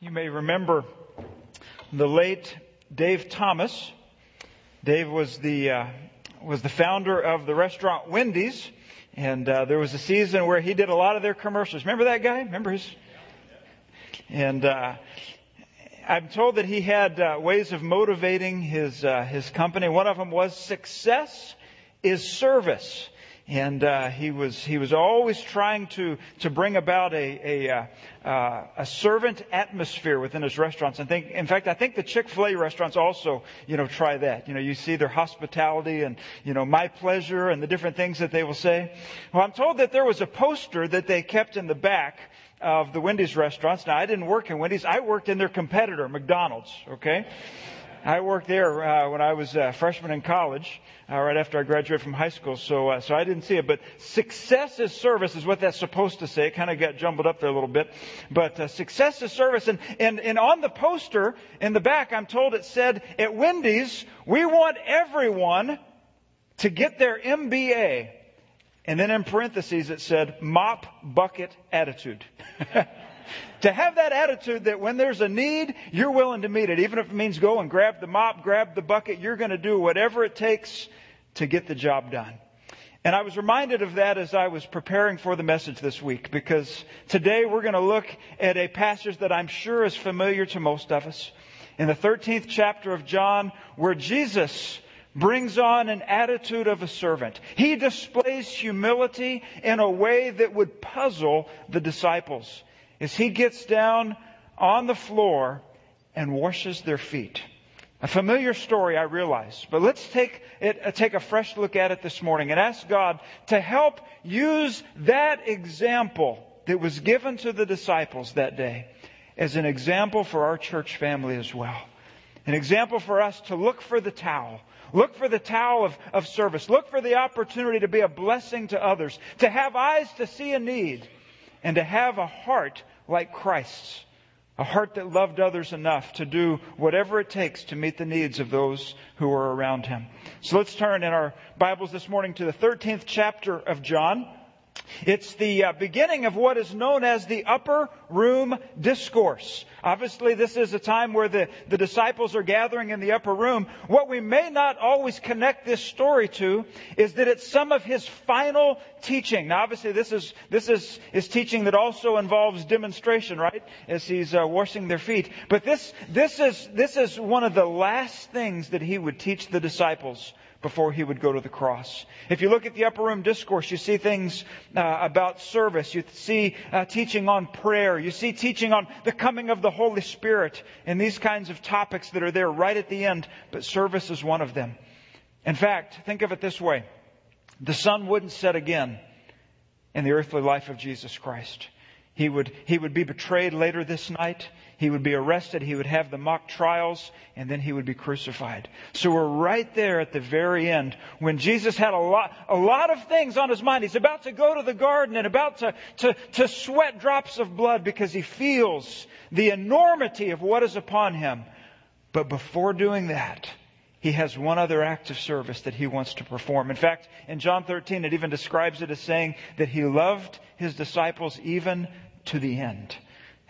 You may remember the late Dave Thomas. Dave was the uh, was the founder of the restaurant Wendy's, and uh, there was a season where he did a lot of their commercials. Remember that guy? Remember his? And uh, I'm told that he had uh, ways of motivating his uh, his company. One of them was success is service and uh, he was he was always trying to to bring about a a, uh, uh, a servant atmosphere within his restaurants. And think, in fact, I think the Chick Fil A restaurants also you know try that. You know, you see their hospitality and you know my pleasure and the different things that they will say. Well, I'm told that there was a poster that they kept in the back of the Wendy's restaurants. Now, I didn't work in Wendy's. I worked in their competitor, McDonald's. Okay. I worked there uh, when I was a freshman in college, uh, right after I graduated from high school. So, uh, so I didn't see it. But success is service is what that's supposed to say. It kind of got jumbled up there a little bit. But uh, success is service. And, and, and on the poster in the back, I'm told it said, at Wendy's, we want everyone to get their MBA. And then in parentheses, it said, mop bucket attitude. to have that attitude that when there's a need, you're willing to meet it. Even if it means go and grab the mop, grab the bucket, you're going to do whatever it takes to get the job done. And I was reminded of that as I was preparing for the message this week because today we're going to look at a passage that I'm sure is familiar to most of us. In the 13th chapter of John, where Jesus brings on an attitude of a servant. He displays humility in a way that would puzzle the disciples is he gets down on the floor and washes their feet. A familiar story, I realize, but let's take it, uh, take a fresh look at it this morning and ask God to help use that example that was given to the disciples that day as an example for our church family as well. An example for us to look for the towel. Look for the towel of, of service. Look for the opportunity to be a blessing to others. To have eyes to see a need and to have a heart like Christ's. A heart that loved others enough to do whatever it takes to meet the needs of those who are around him. So let's turn in our Bibles this morning to the 13th chapter of John. It's the uh, beginning of what is known as the upper room discourse. Obviously, this is a time where the, the disciples are gathering in the upper room. What we may not always connect this story to is that it's some of his final teaching. Now, obviously, this is, this is, is teaching that also involves demonstration, right? As he's uh, washing their feet. But this, this is, this is one of the last things that he would teach the disciples before he would go to the cross. If you look at the upper room discourse, you see things uh, about service. You see uh, teaching on prayer. You see teaching on the coming of the Holy Spirit and these kinds of topics that are there right at the end. But service is one of them. In fact, think of it this way. The sun wouldn't set again in the earthly life of Jesus Christ. He would, he would be betrayed later this night. He would be arrested. He would have the mock trials and then he would be crucified. So we're right there at the very end when Jesus had a lot, a lot of things on his mind. He's about to go to the garden and about to, to, to sweat drops of blood because he feels the enormity of what is upon him. But before doing that, he has one other act of service that he wants to perform. In fact, in John 13, it even describes it as saying that he loved his disciples even to the end.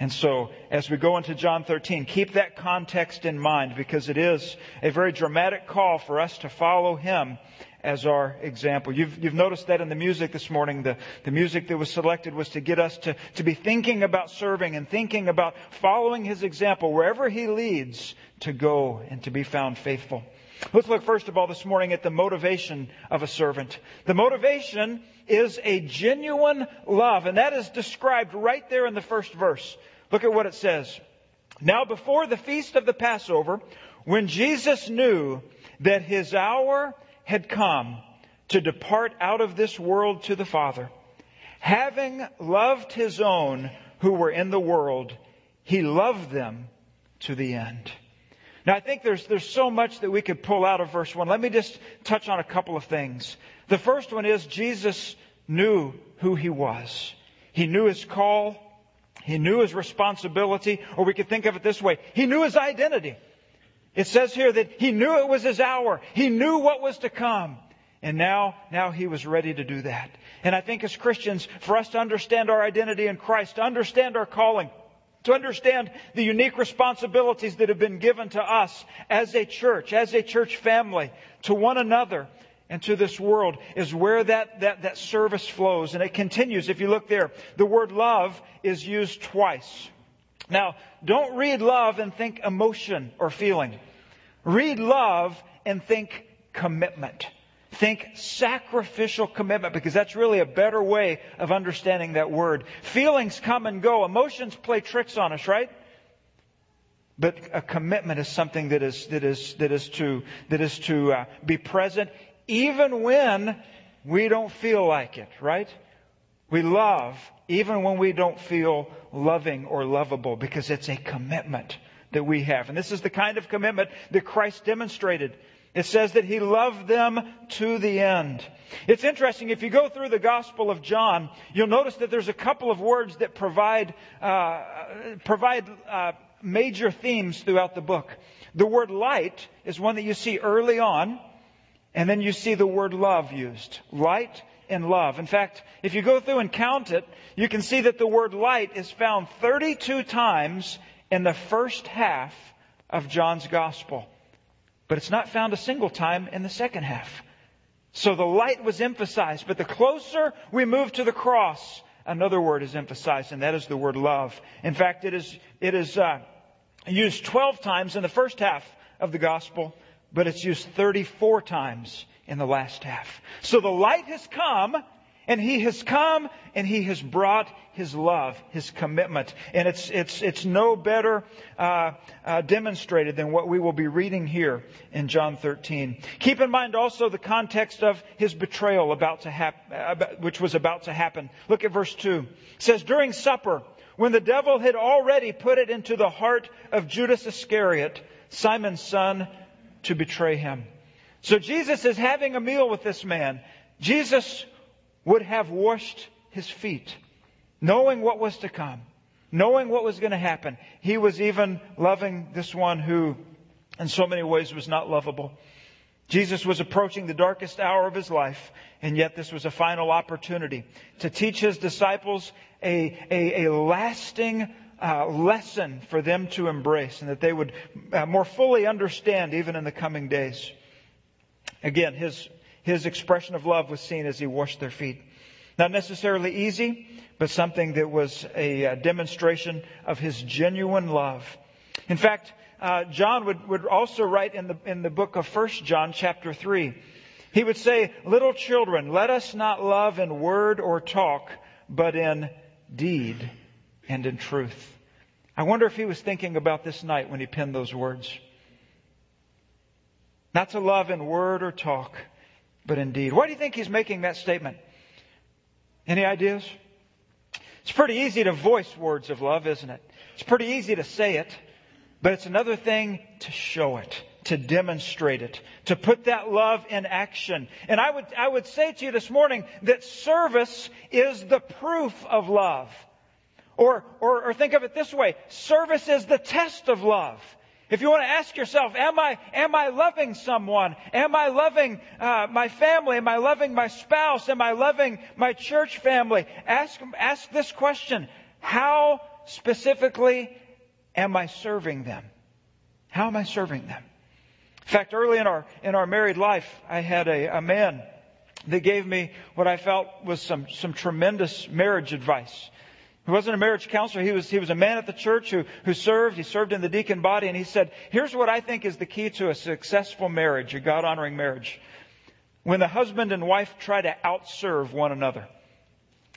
And so, as we go into John 13, keep that context in mind because it is a very dramatic call for us to follow him as our example. You've, you've noticed that in the music this morning. The, the music that was selected was to get us to, to be thinking about serving and thinking about following his example wherever he leads to go and to be found faithful. Let's look first of all this morning at the motivation of a servant. The motivation is a genuine love, and that is described right there in the first verse. Look at what it says. Now before the feast of the Passover, when Jesus knew that his hour had come to depart out of this world to the Father, having loved his own who were in the world, he loved them to the end. Now, I think there's, there's so much that we could pull out of verse 1. Let me just touch on a couple of things. The first one is Jesus knew who he was. He knew his call. He knew his responsibility, or we could think of it this way. He knew his identity. It says here that he knew it was his hour. He knew what was to come. And now, now he was ready to do that. And I think as Christians, for us to understand our identity in Christ, to understand our calling, to understand the unique responsibilities that have been given to us as a church, as a church family, to one another, and to this world is where that, that, that service flows. And it continues. If you look there, the word love is used twice. Now, don't read love and think emotion or feeling. Read love and think commitment. Think sacrificial commitment because that's really a better way of understanding that word. Feelings come and go. Emotions play tricks on us, right? But a commitment is something that is, that is, that is to, that is to uh, be present even when we don't feel like it, right? We love even when we don't feel loving or lovable because it's a commitment that we have. And this is the kind of commitment that Christ demonstrated. It says that he loved them to the end. It's interesting, if you go through the Gospel of John, you'll notice that there's a couple of words that provide, uh, provide uh, major themes throughout the book. The word light is one that you see early on. And then you see the word love used. Light and love. In fact, if you go through and count it, you can see that the word light is found 32 times in the first half of John's gospel. But it's not found a single time in the second half. So the light was emphasized, but the closer we move to the cross, another word is emphasized, and that is the word love. In fact, it is, it is uh, used 12 times in the first half of the gospel but it's used 34 times in the last half. So the light has come, and he has come and he has brought his love, his commitment. And it's, it's, it's no better uh, uh, demonstrated than what we will be reading here in John 13. Keep in mind also the context of his betrayal about to hap- which was about to happen. Look at verse 2. It says, During supper, when the devil had already put it into the heart of Judas Iscariot, Simon's son, to betray him. So Jesus is having a meal with this man. Jesus would have washed his feet, knowing what was to come, knowing what was going to happen. He was even loving this one who, in so many ways, was not lovable. Jesus was approaching the darkest hour of his life, and yet this was a final opportunity to teach his disciples a, a, a lasting uh, lesson for them to embrace and that they would uh, more fully understand even in the coming days. Again, his, his expression of love was seen as he washed their feet. Not necessarily easy, but something that was a, a demonstration of his genuine love. In fact, uh, John would, would also write in the, in the book of 1 John chapter 3, he would say, Little children, let us not love in word or talk, but in deed and in truth. I wonder if he was thinking about this night when he penned those words. Not to love in word or talk, but in deed. Why do you think he's making that statement? Any ideas? It's pretty easy to voice words of love, isn't it? It's pretty easy to say it, but it's another thing to show it, to demonstrate it, to put that love in action. And I would, I would say to you this morning that service is the proof of love. Or, or, or think of it this way. Service is the test of love. If you want to ask yourself, am I, am I loving someone? Am I loving uh, my family? Am I loving my spouse? Am I loving my church family? Ask, ask this question. How specifically am I serving them? How am I serving them? In fact, early in our, in our married life, I had a, a man that gave me what I felt was some, some tremendous marriage advice. He wasn't a marriage counselor. He was, he was a man at the church who, who served. He served in the deacon body. And he said, here's what I think is the key to a successful marriage, a God honoring marriage. When the husband and wife try to outserve one another.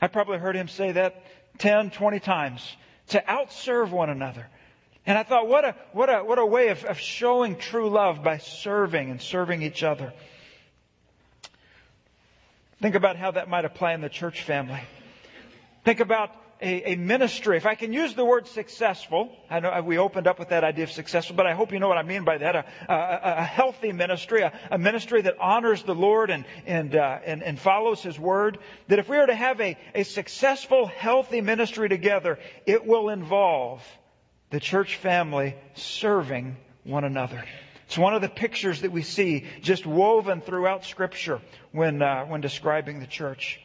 I probably heard him say that 10, 20 times. To outserve one another. And I thought, what a, what a, what a way of, of showing true love by serving and serving each other. Think about how that might apply in the church family. Think about a, a, ministry, if I can use the word successful, I know we opened up with that idea of successful, but I hope you know what I mean by that. A, a, a healthy ministry, a, ministry that honors the Lord and, and, uh, and, and, follows His word. That if we are to have a, a successful, healthy ministry together, it will involve the church family serving one another. It's one of the pictures that we see just woven throughout Scripture when, uh, when describing the church.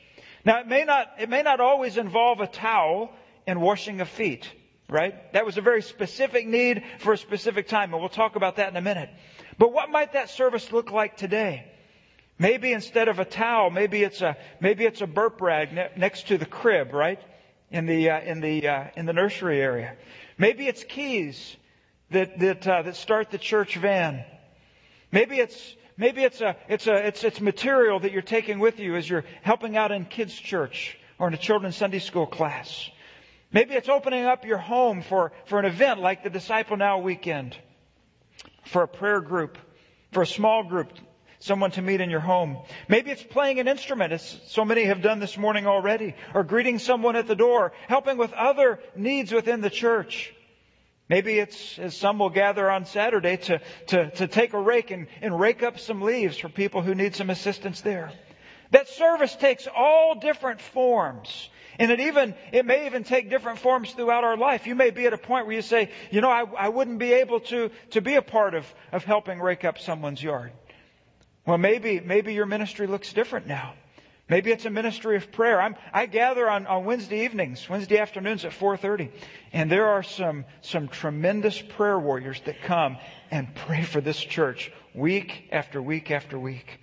Now, it may not, it may not always involve a towel and washing of feet. right? That was a very specific need for a specific time, and we'll talk about that in a minute. But what might that service look like today? Maybe instead of a towel, maybe it's a maybe it's a burp rag ne- next to the crib, right? In the uh, in the uh, in the nursery area. Maybe it's keys that that uh, that start the church van. Maybe it's maybe it's a it's a it's it's material that you're taking with you as you're helping out in kids church or in a children's Sunday school class. Maybe it's opening up your home for, for an event like the Disciple Now weekend, for a prayer group, for a small group, someone to meet in your home. Maybe it's playing an instrument, as so many have done this morning already, or greeting someone at the door, helping with other needs within the church. Maybe it's, as some will gather on Saturday, to, to, to take a rake and, and rake up some leaves for people who need some assistance there. That service takes all different forms. And it even, it may even take different forms throughout our life. You may be at a point where you say, you know, I, I wouldn't be able to, to be a part of, of helping rake up someone's yard. Well, maybe, maybe your ministry looks different now. Maybe it's a ministry of prayer. I'm, I gather on, on Wednesday evenings, Wednesday afternoons at 4.30. And there are some, some tremendous prayer warriors that come and pray for this church week after week after week.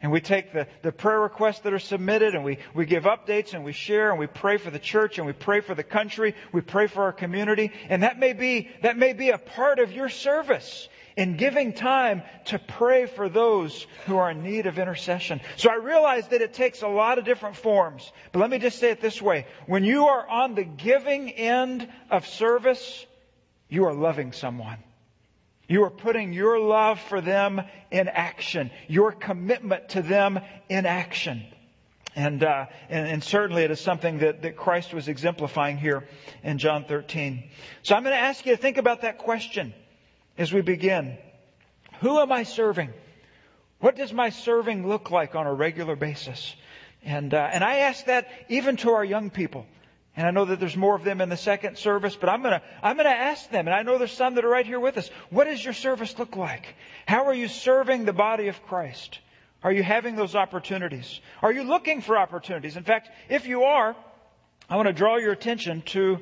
And we take the, the prayer requests that are submitted and we, we give updates and we share and we pray for the church and we pray for the country. We pray for our community. And that may be, that may be a part of your service in giving time to pray for those who are in need of intercession. So I realize that it takes a lot of different forms. But let me just say it this way. When you are on the giving end of service, you are loving someone. You are putting your love for them in action, your commitment to them in action. And, uh, and, and, certainly it is something that, that Christ was exemplifying here in John 13. So I'm going to ask you to think about that question as we begin. Who am I serving? What does my serving look like on a regular basis? And, uh, and I ask that even to our young people. And I know that there's more of them in the second service, but I'm gonna, I'm gonna ask them, and I know there's some that are right here with us. What does your service look like? How are you serving the body of Christ? Are you having those opportunities? Are you looking for opportunities? In fact, if you are, I want to draw your attention to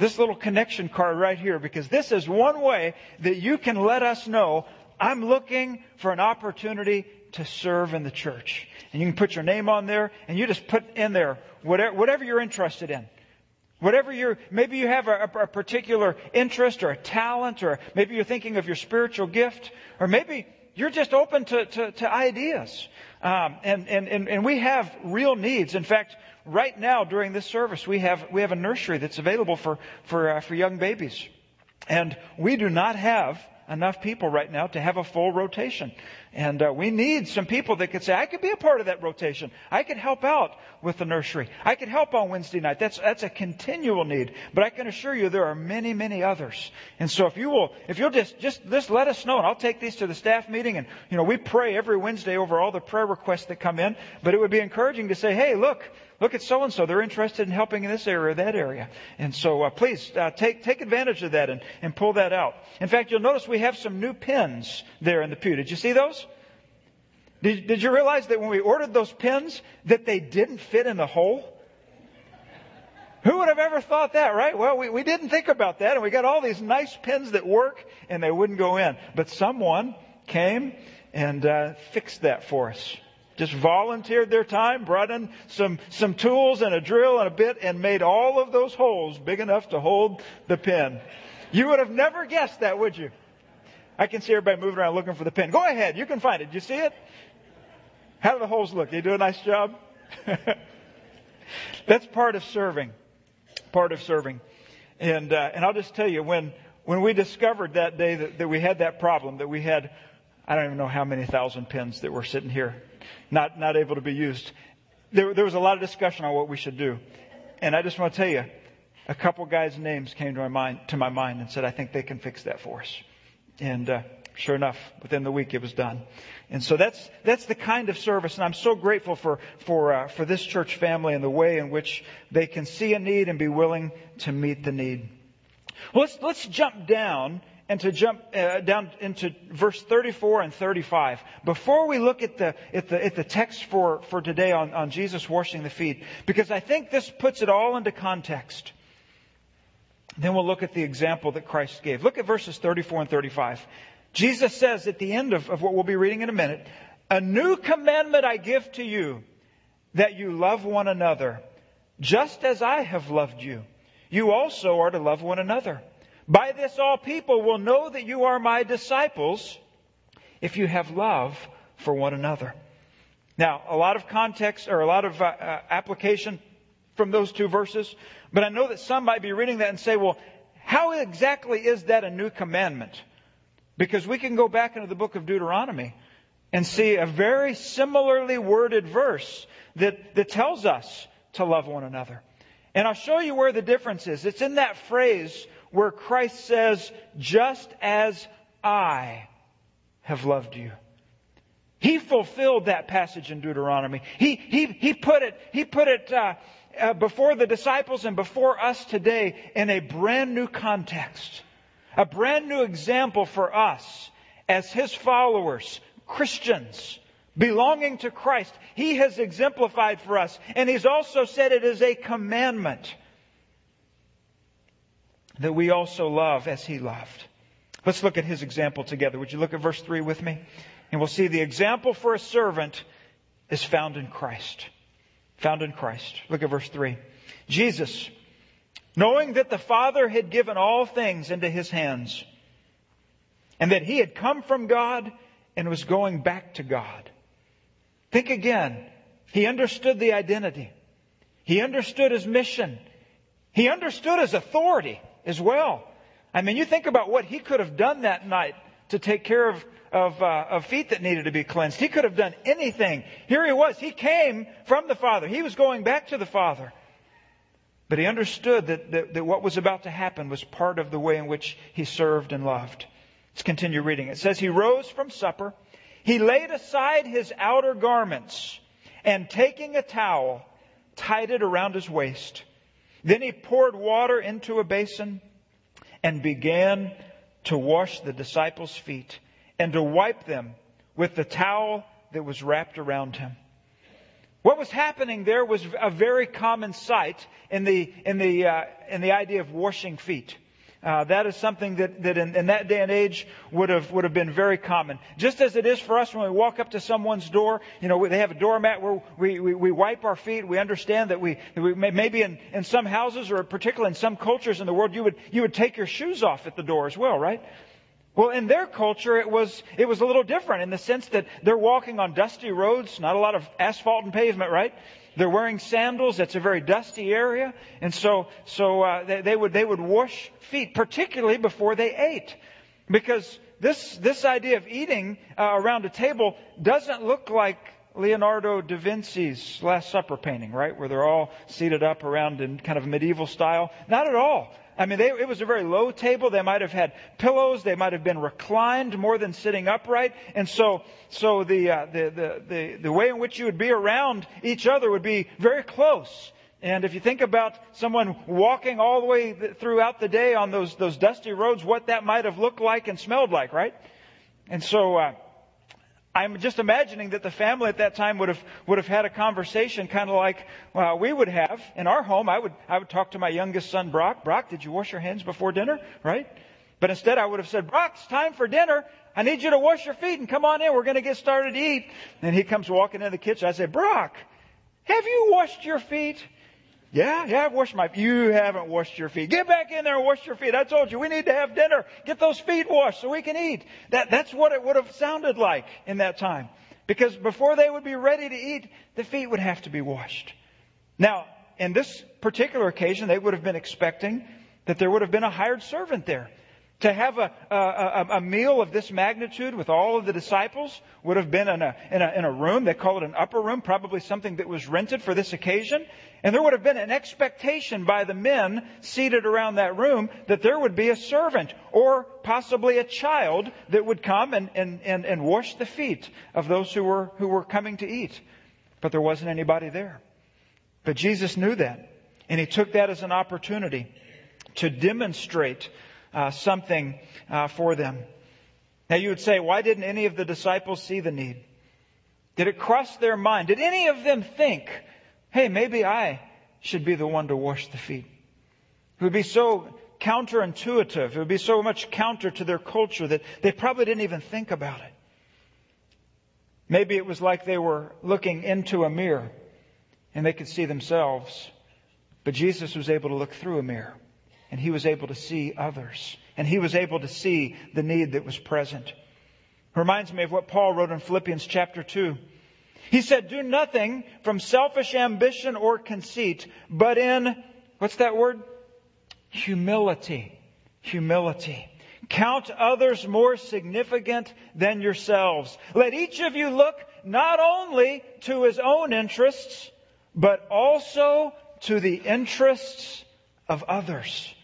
this little connection card right here because this is one way that you can let us know I'm looking for an opportunity to serve in the church. And you can put your name on there and you just put in there whatever, whatever you're interested in. Whatever you're, maybe you have a, a, particular interest or a talent, or maybe you're thinking of your spiritual gift, or maybe you're just open to, to, to ideas. Um, and, and, and, and we have real needs. In fact, right now during this service, we have, we have a nursery that's available for, for, uh, for young babies. And we do not have enough people right now to have a full rotation. And uh, we need some people that could say, I could be a part of that rotation. I could help out with the nursery. I could help on Wednesday night. That's, that's a continual need. But I can assure you there are many, many others. And so if you will, if you'll just, just, just let us know and I'll take these to the staff meeting and, you know, we pray every Wednesday over all the prayer requests that come in. But it would be encouraging to say, hey, look, look at so and so. They're interested in helping in this area or that area. And so uh, please uh, take take advantage of that and, and pull that out. In fact, you'll notice we have some new pins there in the pew. Did you see those? Did, did you realize that when we ordered those pins that they didn't fit in the hole? Who would have ever thought that, right? Well, we, we didn't think about that, and we got all these nice pins that work, and they wouldn't go in. But someone came and uh, fixed that for us just volunteered their time, brought in some, some tools and a drill and a bit, and made all of those holes big enough to hold the pin. You would have never guessed that, would you? I can see everybody moving around looking for the pin. Go ahead, you can find it. You see it? How do the holes look? They do a nice job? That's part of serving. Part of serving. And, uh, and I'll just tell you, when, when we discovered that day that, that we had that problem, that we had, I don't even know how many thousand pins that were sitting here not, not able to be used. There, there was a lot of discussion on what we should do. And I just want to tell you, a couple guys' names came to my mind, to my mind and said, I think they can fix that for us. And, uh, sure enough, within the week it was done. And so that's, that's the kind of service. And I'm so grateful for, for, uh, for this church family and the way in which they can see a need and be willing to meet the need. Well, let's, let's jump down and to jump uh, down into verse 34 and 35. Before we look at the, at the, at the text for, for today on, on Jesus washing the feet, because I think this puts it all into context. Then we'll look at the example that Christ gave. Look at verses 34 and 35. Jesus says at the end of, of what we'll be reading in a minute, A new commandment I give to you, that you love one another, just as I have loved you. You also are to love one another. By this all people will know that you are my disciples if you have love for one another. Now, a lot of context or a lot of uh, uh, application from those two verses, but I know that some might be reading that and say, well, how exactly is that a new commandment? Because we can go back into the book of Deuteronomy and see a very similarly worded verse that, that tells us to love one another. And I'll show you where the difference is. It's in that phrase where Christ says, just as I have loved you. He fulfilled that passage in Deuteronomy. He, he, he put it, he put it uh, uh, before the disciples and before us today in a brand new context. A brand new example for us as His followers, Christians, belonging to Christ. He has exemplified for us. And He's also said it is a commandment that we also love as He loved. Let's look at His example together. Would you look at verse 3 with me? And we'll see the example for a servant is found in Christ. Found in Christ. Look at verse 3. Jesus, knowing that the Father had given all things into His hands, and that He had come from God and was going back to God. Think again. He understood the identity. He understood his mission. He understood his authority as well. I mean, you think about what he could have done that night to take care of, of, uh, of feet that needed to be cleansed. He could have done anything. Here he was. He came from the Father. He was going back to the Father. But he understood that, that, that what was about to happen was part of the way in which he served and loved. Let's continue reading. It says, He rose from supper. He laid aside his outer garments and taking a towel, tied it around his waist. Then he poured water into a basin and began to wash the disciples' feet and to wipe them with the towel that was wrapped around him. What was happening there was a very common sight in the, in the, uh, in the idea of washing feet. Uh, that is something that, that in, in, that day and age would have, would have been very common. Just as it is for us when we walk up to someone's door, you know, they have a doormat where we, we, we wipe our feet. We understand that we, that we maybe in, in some houses or particularly in some cultures in the world, you would, you would take your shoes off at the door as well, right? Well, in their culture, it was, it was a little different in the sense that they're walking on dusty roads, not a lot of asphalt and pavement, right? They're wearing sandals. It's a very dusty area. And so, so uh, they, they, would, they would wash feet, particularly before they ate. Because this, this idea of eating uh, around a table doesn't look like Leonardo da Vinci's Last Supper painting, right? Where they're all seated up around in kind of medieval style. Not at all. I mean, they, it was a very low table. They might have had pillows. They might have been reclined more than sitting upright. And so, so the, uh, the, the, the, the way in which you would be around each other would be very close. And if you think about someone walking all the way throughout the day on those, those dusty roads, what that might have looked like and smelled like, right? And so, uh, I'm just imagining that the family at that time would have would have had a conversation kind of like well, we would have in our home. I would I would talk to my youngest son Brock. Brock, did you wash your hands before dinner? Right? But instead, I would have said, Brock, it's time for dinner. I need you to wash your feet and come on in. We're going to get started to eat. And he comes walking in the kitchen. I say, Brock, have you washed your feet? Yeah, yeah, I've washed my, you haven't washed your feet. Get back in there and wash your feet. I told you we need to have dinner. Get those feet washed so we can eat. That, that's what it would have sounded like in that time. Because before they would be ready to eat, the feet would have to be washed. Now, in this particular occasion, they would have been expecting that there would have been a hired servant there. To have a, a, a, meal of this magnitude with all of the disciples would have been in a, in, a, in a room. They call it an upper room, probably something that was rented for this occasion. And there would have been an expectation by the men seated around that room that there would be a servant or possibly a child that would come and, and, and, and wash the feet of those who were, who were coming to eat. But there wasn't anybody there. But Jesus knew that. And he took that as an opportunity to demonstrate uh, something uh, for them. Now you would say, why didn't any of the disciples see the need? Did it cross their mind? Did any of them think, hey, maybe I should be the one to wash the feet? It would be so counterintuitive. It would be so much counter to their culture that they probably didn't even think about it. Maybe it was like they were looking into a mirror and they could see themselves. But Jesus was able to look through a mirror and he was able to see others and he was able to see the need that was present. It Reminds me of what Paul wrote in Philippians chapter 2. He said, do nothing from selfish ambition or conceit, but in, what's that word? Humility. Humility. Count others more significant than yourselves. Let each of you look not only to his own interests, but also to the interests of others.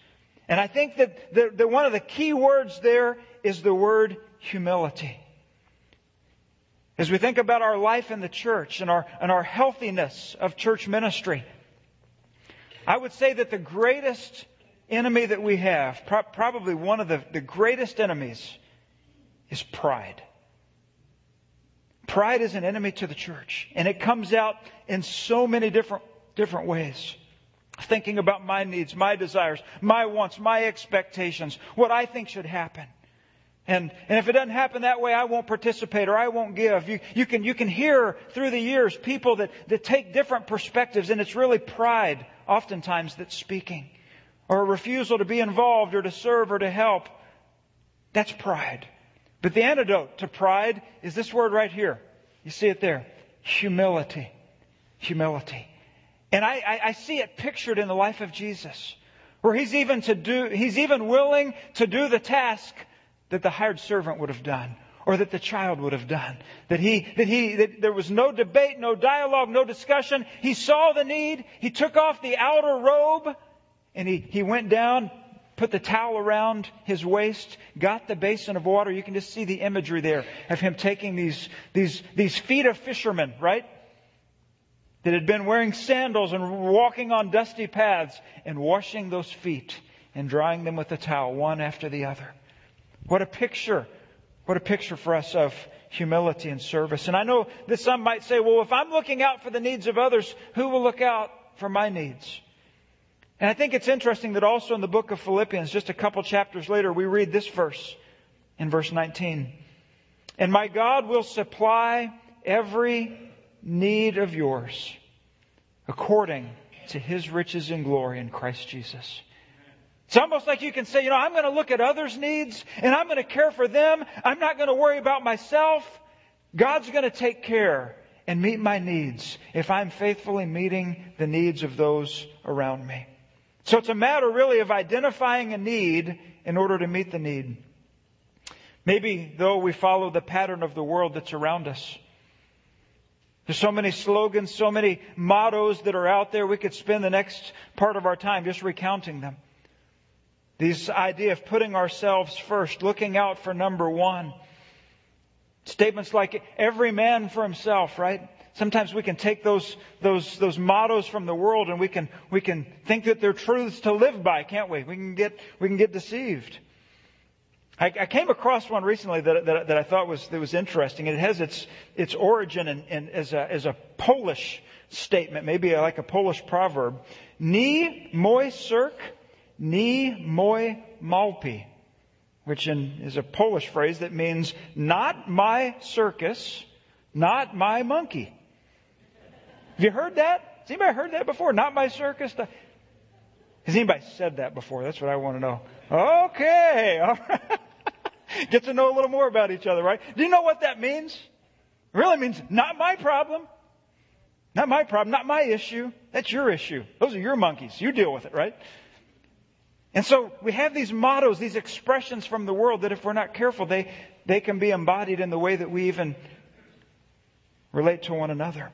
And I think that the, the, one of the key words there is the word humility. As we think about our life in the church and our, and our healthiness of church ministry, I would say that the greatest enemy that we have, pro- probably one of the, the greatest enemies, is pride. Pride is an enemy to the church, and it comes out in so many different, different ways. Thinking about my needs, my desires, my wants, my expectations, what I think should happen. And, and if it doesn't happen that way, I won't participate or I won't give. You, you, can, you can hear through the years people that, that take different perspectives, and it's really pride, oftentimes, that's speaking. Or a refusal to be involved or to serve or to help. That's pride. But the antidote to pride is this word right here. You see it there. Humility. Humility. And I, I, I see it pictured in the life of Jesus. Where he's even to do, he's even willing to do the task that the hired servant would have done or that the child would have done. That he, that he, that there was no debate, no dialogue, no discussion. He saw the need. He took off the outer robe and he, he went down, put the towel around his waist, got the basin of water. You can just see the imagery there of him taking these, these, these feet of fishermen, right? That had been wearing sandals and walking on dusty paths and washing those feet and drying them with a towel, one after the other. What a picture. What a picture for us of humility and service. And I know that some might say, well, if I'm looking out for the needs of others, who will look out for my needs? And I think it's interesting that also in the book of Philippians, just a couple chapters later, we read this verse in verse 19. And my God will supply every need of yours according to his riches and glory in Christ Jesus. It's almost like you can say, you know, I'm going to look at others' needs and I'm going to care for them. I'm not going to worry about myself. God's going to take care and meet my needs if I'm faithfully meeting the needs of those around me. So it's a matter really of identifying a need in order to meet the need. Maybe though we follow the pattern of the world that's around us. There's so many slogans, so many mottos that are out there. We could spend the next part of our time just recounting them. This idea of putting ourselves first, looking out for number one. Statements like every man for himself, right? Sometimes we can take those, those, those mottos from the world and we can, we can think that they're truths to live by, can't we? We can get, we can get deceived. I, I came across one recently that, that, that, I thought was, that was interesting. It has its, its origin in, in, as, a, as a Polish statement, maybe like a Polish proverb. Ni moi cirk, ni moi malpi, which in, is a Polish phrase that means not my circus, not my monkey. Have you heard that? Has anybody heard that before? Not my circus. Has anybody said that before? That's what I want to know. Okay. All right. Get to know a little more about each other, right? Do you know what that means? It really means not my problem. Not my problem, not my issue. That's your issue. Those are your monkeys. You deal with it, right? And so we have these mottos, these expressions from the world that if we're not careful, they, they can be embodied in the way that we even relate to one another.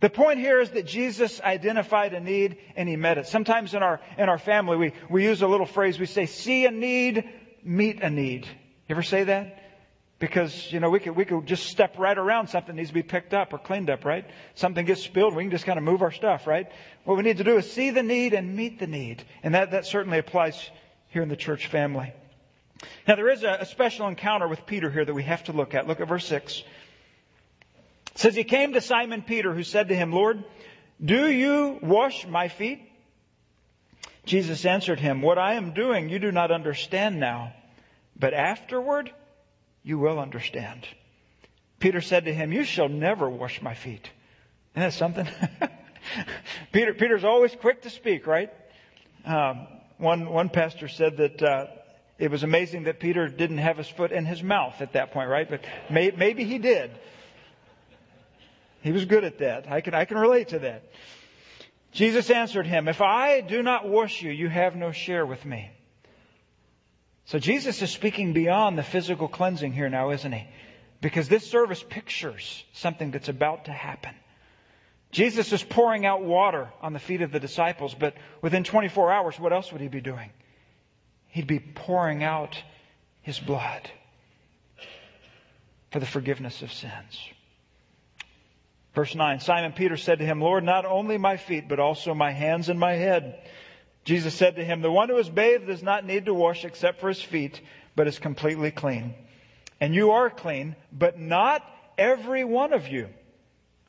The point here is that Jesus identified a need and he met it. Sometimes in our, in our family, we, we use a little phrase. We say, see a need, meet a need. You ever say that? Because, you know, we could, we could just step right around something that needs to be picked up or cleaned up, right? Something gets spilled, we can just kind of move our stuff, right? What we need to do is see the need and meet the need. And that, that certainly applies here in the church family. Now there is a, a special encounter with Peter here that we have to look at. Look at verse 6. It says he came to Simon Peter who said to him, Lord, do you wash my feet? Jesus answered him, What I am doing you do not understand now, but afterward you will understand. Peter said to him, You shall never wash my feet. Isn't that something? Peter, Peter's always quick to speak, right? Um, one, one pastor said that uh, it was amazing that Peter didn't have his foot in his mouth at that point, right? But may, maybe he did. He was good at that. I can, I can relate to that. Jesus answered him, If I do not wash you, you have no share with me. So Jesus is speaking beyond the physical cleansing here now, isn't he? Because this service pictures something that's about to happen. Jesus is pouring out water on the feet of the disciples, but within 24 hours, what else would he be doing? He'd be pouring out his blood for the forgiveness of sins. Verse 9 Simon Peter said to him, Lord, not only my feet, but also my hands and my head. Jesus said to him, The one who is bathed does not need to wash except for his feet, but is completely clean. And you are clean, but not every one of you.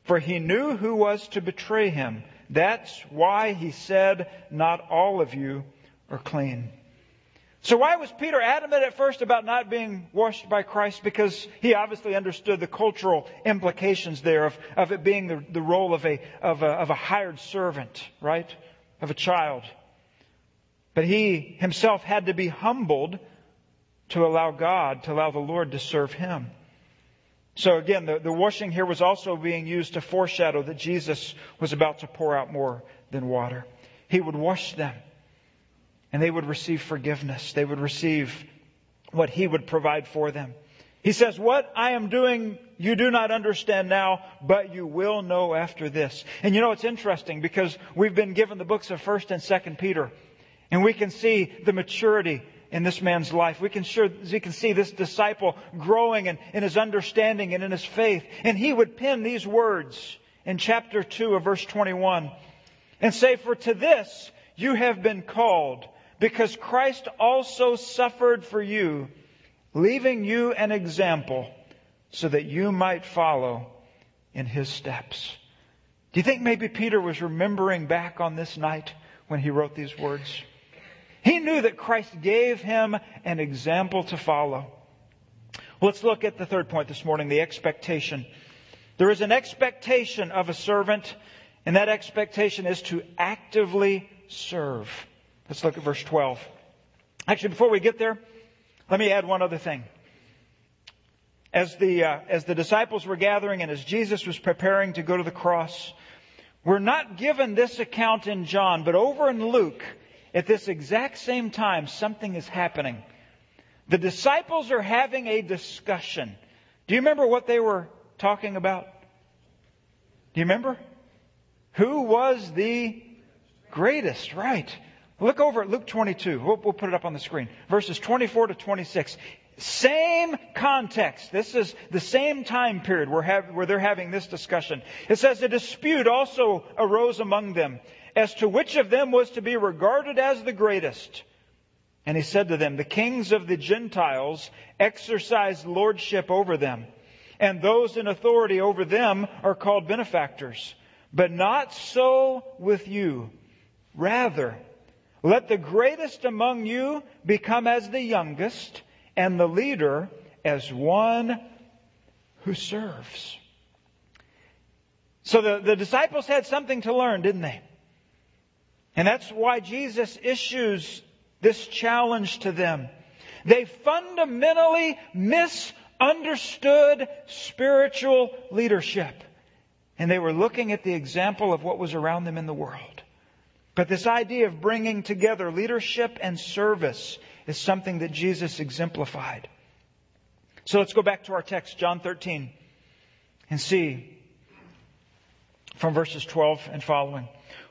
For he knew who was to betray him. That's why he said, Not all of you are clean. So why was Peter adamant at first about not being washed by Christ? Because he obviously understood the cultural implications there of, of it being the, the role of a, of, a, of a hired servant, right? Of a child. But he himself had to be humbled to allow God, to allow the Lord to serve him. So again, the, the washing here was also being used to foreshadow that Jesus was about to pour out more than water. He would wash them and they would receive forgiveness. They would receive what He would provide for them. He says, What I am doing, you do not understand now, but you will know after this. And you know, it's interesting because we've been given the books of 1st and 2nd Peter, and we can see the maturity in this man's life. We can sure, we can see this disciple growing in, in his understanding and in his faith. And he would pen these words in chapter 2 of verse 21 and say, For to this you have been called because Christ also suffered for you, leaving you an example so that you might follow in his steps. Do you think maybe Peter was remembering back on this night when he wrote these words? He knew that Christ gave him an example to follow. Let's look at the third point this morning, the expectation. There is an expectation of a servant, and that expectation is to actively serve. Let's look at verse 12. Actually, before we get there, let me add one other thing. As the, uh, as the disciples were gathering and as Jesus was preparing to go to the cross, we're not given this account in John, but over in Luke, at this exact same time, something is happening. The disciples are having a discussion. Do you remember what they were talking about? Do you remember? Who was the greatest? Right. Look over at Luke 22. We'll, we'll, put it up on the screen. Verses 24 to 26. Same context. This is the same time period where, have, where they're having this discussion. It says a dispute also arose among them as to which of them was to be regarded as the greatest. And he said to them, The kings of the Gentiles exercise lordship over them, and those in authority over them are called benefactors. But not so with you. Rather, let the greatest among you become as the youngest, and the leader as one who serves. So the, the disciples had something to learn, didn't they? And that's why Jesus issues this challenge to them. They fundamentally misunderstood spiritual leadership. And they were looking at the example of what was around them in the world. But this idea of bringing together leadership and service is something that Jesus exemplified. So let's go back to our text, John 13, and see from verses 12 and following.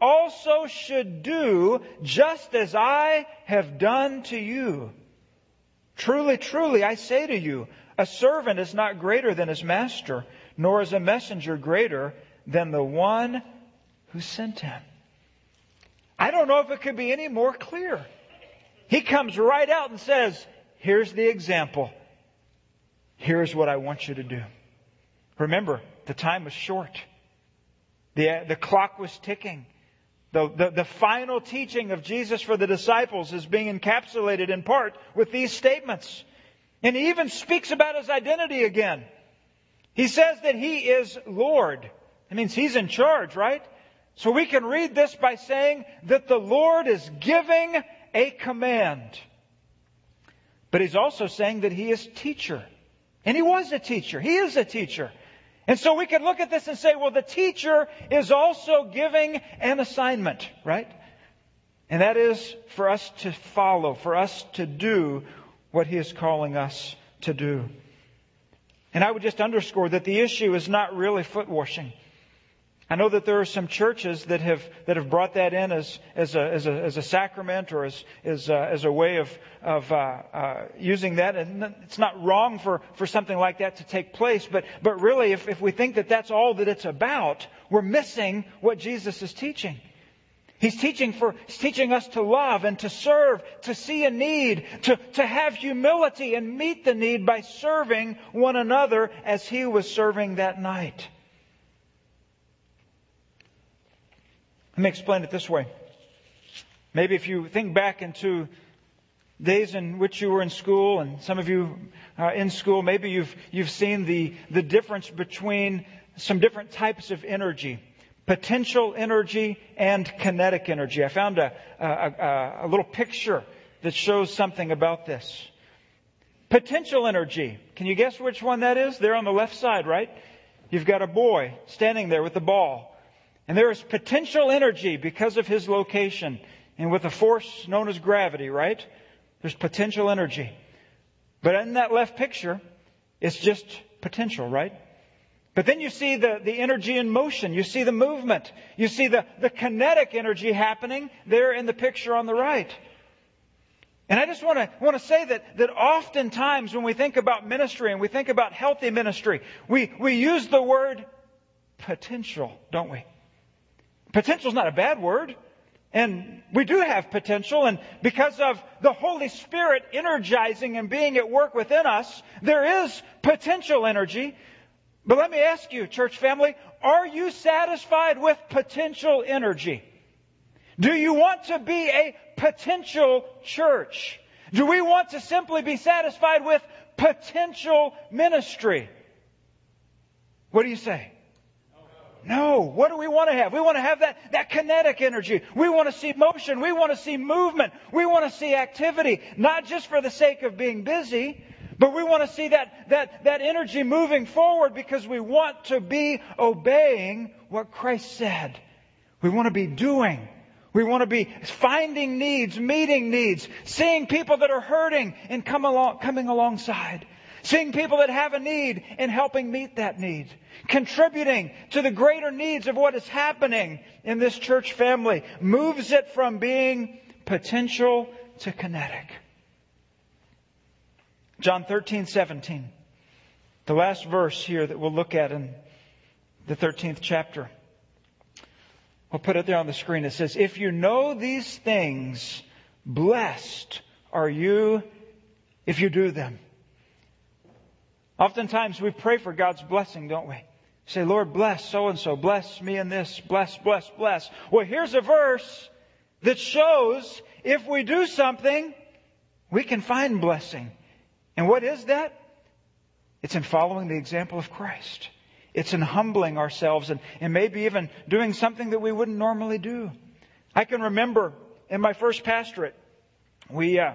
also should do just as I have done to you. Truly, truly, I say to you, a servant is not greater than his master, nor is a messenger greater than the one who sent him. I don't know if it could be any more clear. He comes right out and says, Here's the example. Here's what I want you to do. Remember, the time was short. The, the clock was ticking. The, the, the, final teaching of Jesus for the disciples is being encapsulated in part with these statements. And he even speaks about his identity again. He says that he is Lord. That means he's in charge, right? So we can read this by saying that the Lord is giving a command. But he's also saying that he is teacher. And he was a teacher. He is a teacher. And so we can look at this and say, well, the teacher is also giving an assignment, right? And that is for us to follow, for us to do what he is calling us to do. And I would just underscore that the issue is not really foot washing. I know that there are some churches that have that have brought that in as as a as a, as a sacrament or as as a, as a way of of uh, uh, using that, and it's not wrong for for something like that to take place. But but really, if if we think that that's all that it's about, we're missing what Jesus is teaching. He's teaching for he's teaching us to love and to serve, to see a need, to, to have humility and meet the need by serving one another as he was serving that night. Let me explain it this way. Maybe if you think back into days in which you were in school, and some of you uh, in school, maybe you've you've seen the the difference between some different types of energy, potential energy and kinetic energy. I found a a, a, a little picture that shows something about this. Potential energy. Can you guess which one that is? There on the left side, right? You've got a boy standing there with the ball. And there is potential energy because of his location. And with a force known as gravity, right? There's potential energy. But in that left picture, it's just potential, right? But then you see the, the energy in motion. You see the movement. You see the, the kinetic energy happening there in the picture on the right. And I just want to, want to say that, that oftentimes when we think about ministry and we think about healthy ministry, we, we use the word potential, don't we? Potential is not a bad word. And we do have potential, and because of the Holy Spirit energizing and being at work within us, there is potential energy. But let me ask you, church family, are you satisfied with potential energy? Do you want to be a potential church? Do we want to simply be satisfied with potential ministry? What do you say? No. What do we want to have? We want to have that, that kinetic energy. We want to see motion. We want to see movement. We want to see activity. Not just for the sake of being busy, but we want to see that, that, that energy moving forward because we want to be obeying what Christ said. We want to be doing. We want to be finding needs, meeting needs, seeing people that are hurting and come along, coming alongside. Seeing people that have a need and helping meet that need. Contributing to the greater needs of what is happening in this church family moves it from being potential to kinetic. John 13, 17. The last verse here that we'll look at in the 13th chapter. We'll put it there on the screen. It says, If you know these things, blessed are you if you do them. Oftentimes we pray for God's blessing, don't we? Say, Lord, bless so and so, bless me in this, bless, bless, bless. Well, here's a verse that shows if we do something, we can find blessing. And what is that? It's in following the example of Christ. It's in humbling ourselves and, and maybe even doing something that we wouldn't normally do. I can remember in my first pastorate, we, uh,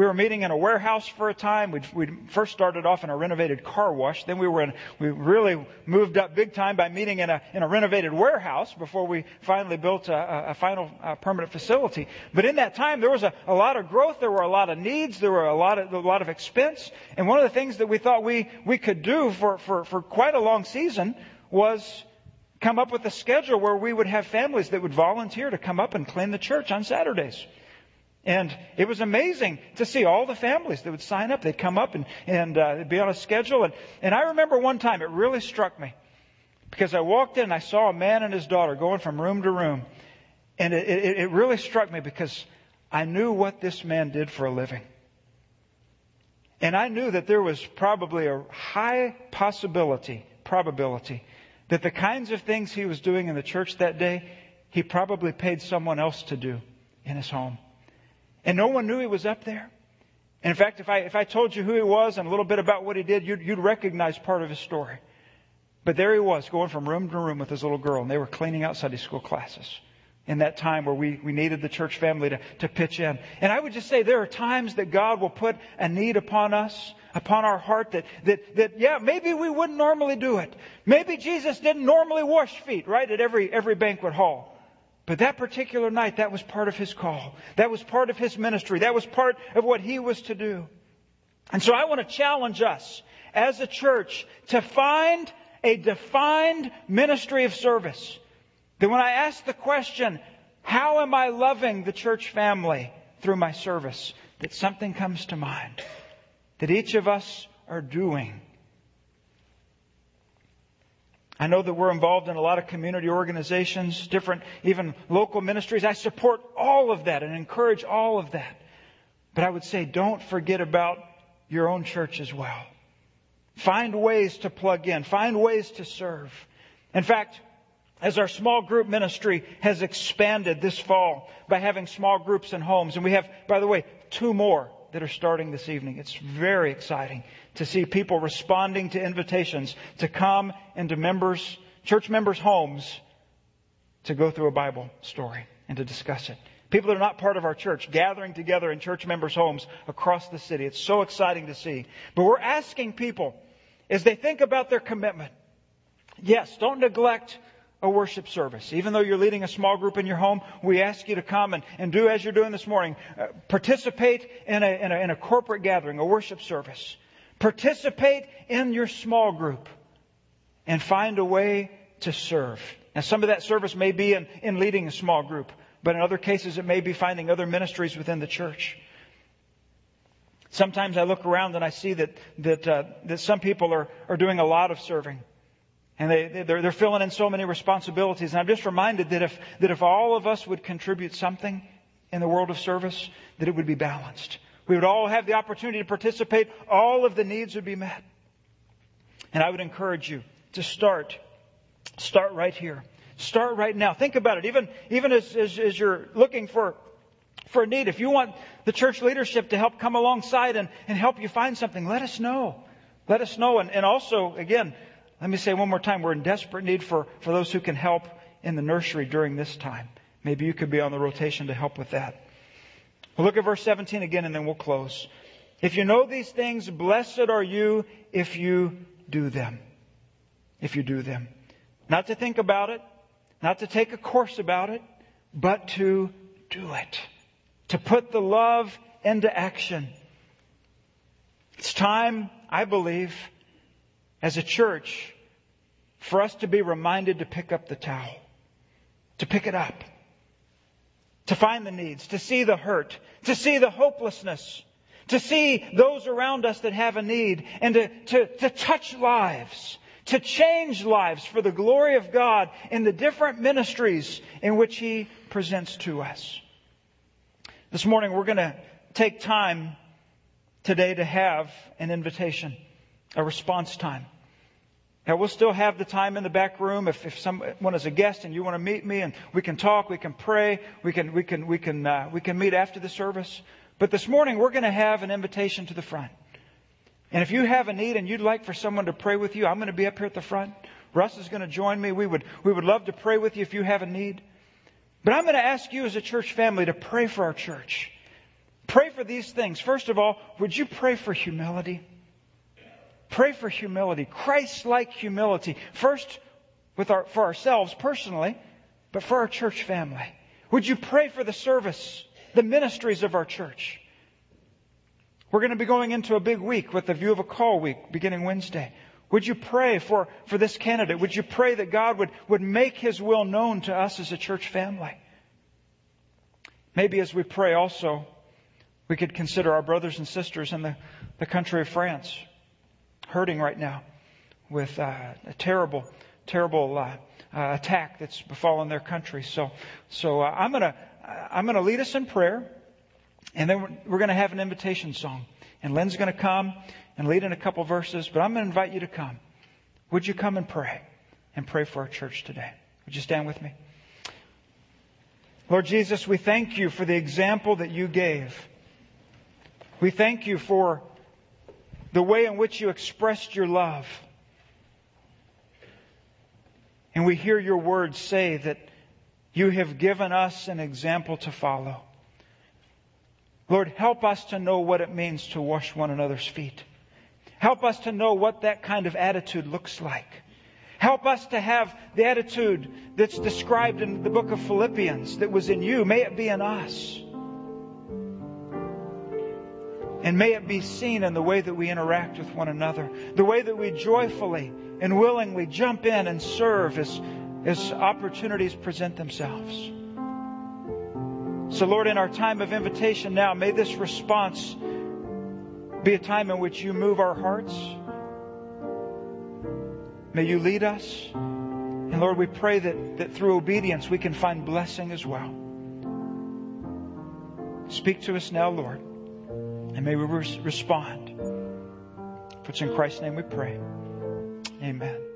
we were meeting in a warehouse for a time. we we first started off in a renovated car wash. Then we were in, we really moved up big time by meeting in a, in a renovated warehouse before we finally built a, a final a permanent facility. But in that time, there was a, a lot of growth. There were a lot of needs. There were a lot of, a lot of expense. And one of the things that we thought we, we could do for, for, for quite a long season was come up with a schedule where we would have families that would volunteer to come up and clean the church on Saturdays. And it was amazing to see all the families that would sign up. They'd come up and, and uh, be on a schedule. And, and I remember one time, it really struck me because I walked in and I saw a man and his daughter going from room to room. And it, it, it really struck me because I knew what this man did for a living. And I knew that there was probably a high possibility, probability, that the kinds of things he was doing in the church that day, he probably paid someone else to do in his home. And no one knew he was up there. And in fact, if I, if I told you who he was and a little bit about what he did, you'd, you'd recognize part of his story. But there he was, going from room to room with his little girl, and they were cleaning out Sunday school classes in that time where we, we needed the church family to, to pitch in. And I would just say there are times that God will put a need upon us, upon our heart that, that, that, yeah, maybe we wouldn't normally do it. Maybe Jesus didn't normally wash feet, right, at every, every banquet hall. But that particular night, that was part of his call. That was part of his ministry. That was part of what he was to do. And so I want to challenge us as a church to find a defined ministry of service that when I ask the question, how am I loving the church family through my service? That something comes to mind that each of us are doing. I know that we're involved in a lot of community organizations, different, even local ministries. I support all of that and encourage all of that. But I would say don't forget about your own church as well. Find ways to plug in. Find ways to serve. In fact, as our small group ministry has expanded this fall by having small groups in homes. And we have, by the way, two more that are starting this evening. It's very exciting to see people responding to invitations to come into members, church members' homes to go through a Bible story and to discuss it. People that are not part of our church gathering together in church members' homes across the city. It's so exciting to see. But we're asking people as they think about their commitment. Yes, don't neglect a worship service. Even though you're leading a small group in your home, we ask you to come and, and do as you're doing this morning. Uh, participate in a, in, a, in a corporate gathering, a worship service. Participate in your small group and find a way to serve. Now, some of that service may be in, in leading a small group, but in other cases, it may be finding other ministries within the church. Sometimes I look around and I see that, that, uh, that some people are, are doing a lot of serving. And they, they're, they're filling in so many responsibilities. And I'm just reminded that if, that if all of us would contribute something in the world of service, that it would be balanced. We would all have the opportunity to participate. All of the needs would be met. And I would encourage you to start. Start right here. Start right now. Think about it. Even, even as, as, as you're looking for, for a need, if you want the church leadership to help come alongside and, and help you find something, let us know. Let us know. And, and also, again, let me say one more time, we're in desperate need for, for those who can help in the nursery during this time. Maybe you could be on the rotation to help with that. We'll look at verse 17 again and then we'll close. If you know these things, blessed are you if you do them. If you do them. Not to think about it, not to take a course about it, but to do it. To put the love into action. It's time, I believe, as a church for us to be reminded to pick up the towel, to pick it up, to find the needs, to see the hurt, to see the hopelessness, to see those around us that have a need, and to, to, to touch lives, to change lives for the glory of God in the different ministries in which He presents to us. This morning we're going to take time today to have an invitation a response time. Now, we'll still have the time in the back room if, if someone is a guest and you want to meet me and we can talk, we can pray, we can, we can, we can, uh, we can meet after the service. But this morning we're going to have an invitation to the front. And if you have a need and you'd like for someone to pray with you, I'm going to be up here at the front. Russ is going to join me. We would, we would love to pray with you if you have a need. But I'm going to ask you as a church family to pray for our church. Pray for these things. First of all, would you pray for humility? Pray for humility, Christ like humility. First, with our, for ourselves personally, but for our church family. Would you pray for the service, the ministries of our church? We're going to be going into a big week with the view of a call week beginning Wednesday. Would you pray for, for this candidate? Would you pray that God would, would make His will known to us as a church family? Maybe as we pray also, we could consider our brothers and sisters in the, the country of France hurting right now with uh, a terrible, terrible uh, uh, attack that's befallen their country. So, so uh, I'm gonna I'm gonna lead us in prayer, and then we're, we're gonna have an invitation song, and Lynn's gonna come and lead in a couple verses. But I'm gonna invite you to come. Would you come and pray and pray for our church today? Would you stand with me? Lord Jesus, we thank you for the example that you gave. We thank you for the way in which you expressed your love. And we hear your words say that you have given us an example to follow. Lord, help us to know what it means to wash one another's feet. Help us to know what that kind of attitude looks like. Help us to have the attitude that's described in the book of Philippians that was in you. May it be in us. And may it be seen in the way that we interact with one another, the way that we joyfully and willingly jump in and serve as, as opportunities present themselves. So, Lord, in our time of invitation now, may this response be a time in which you move our hearts. May you lead us. And Lord, we pray that, that through obedience we can find blessing as well. Speak to us now, Lord. And may we respond. For it's in Christ's name we pray. Amen.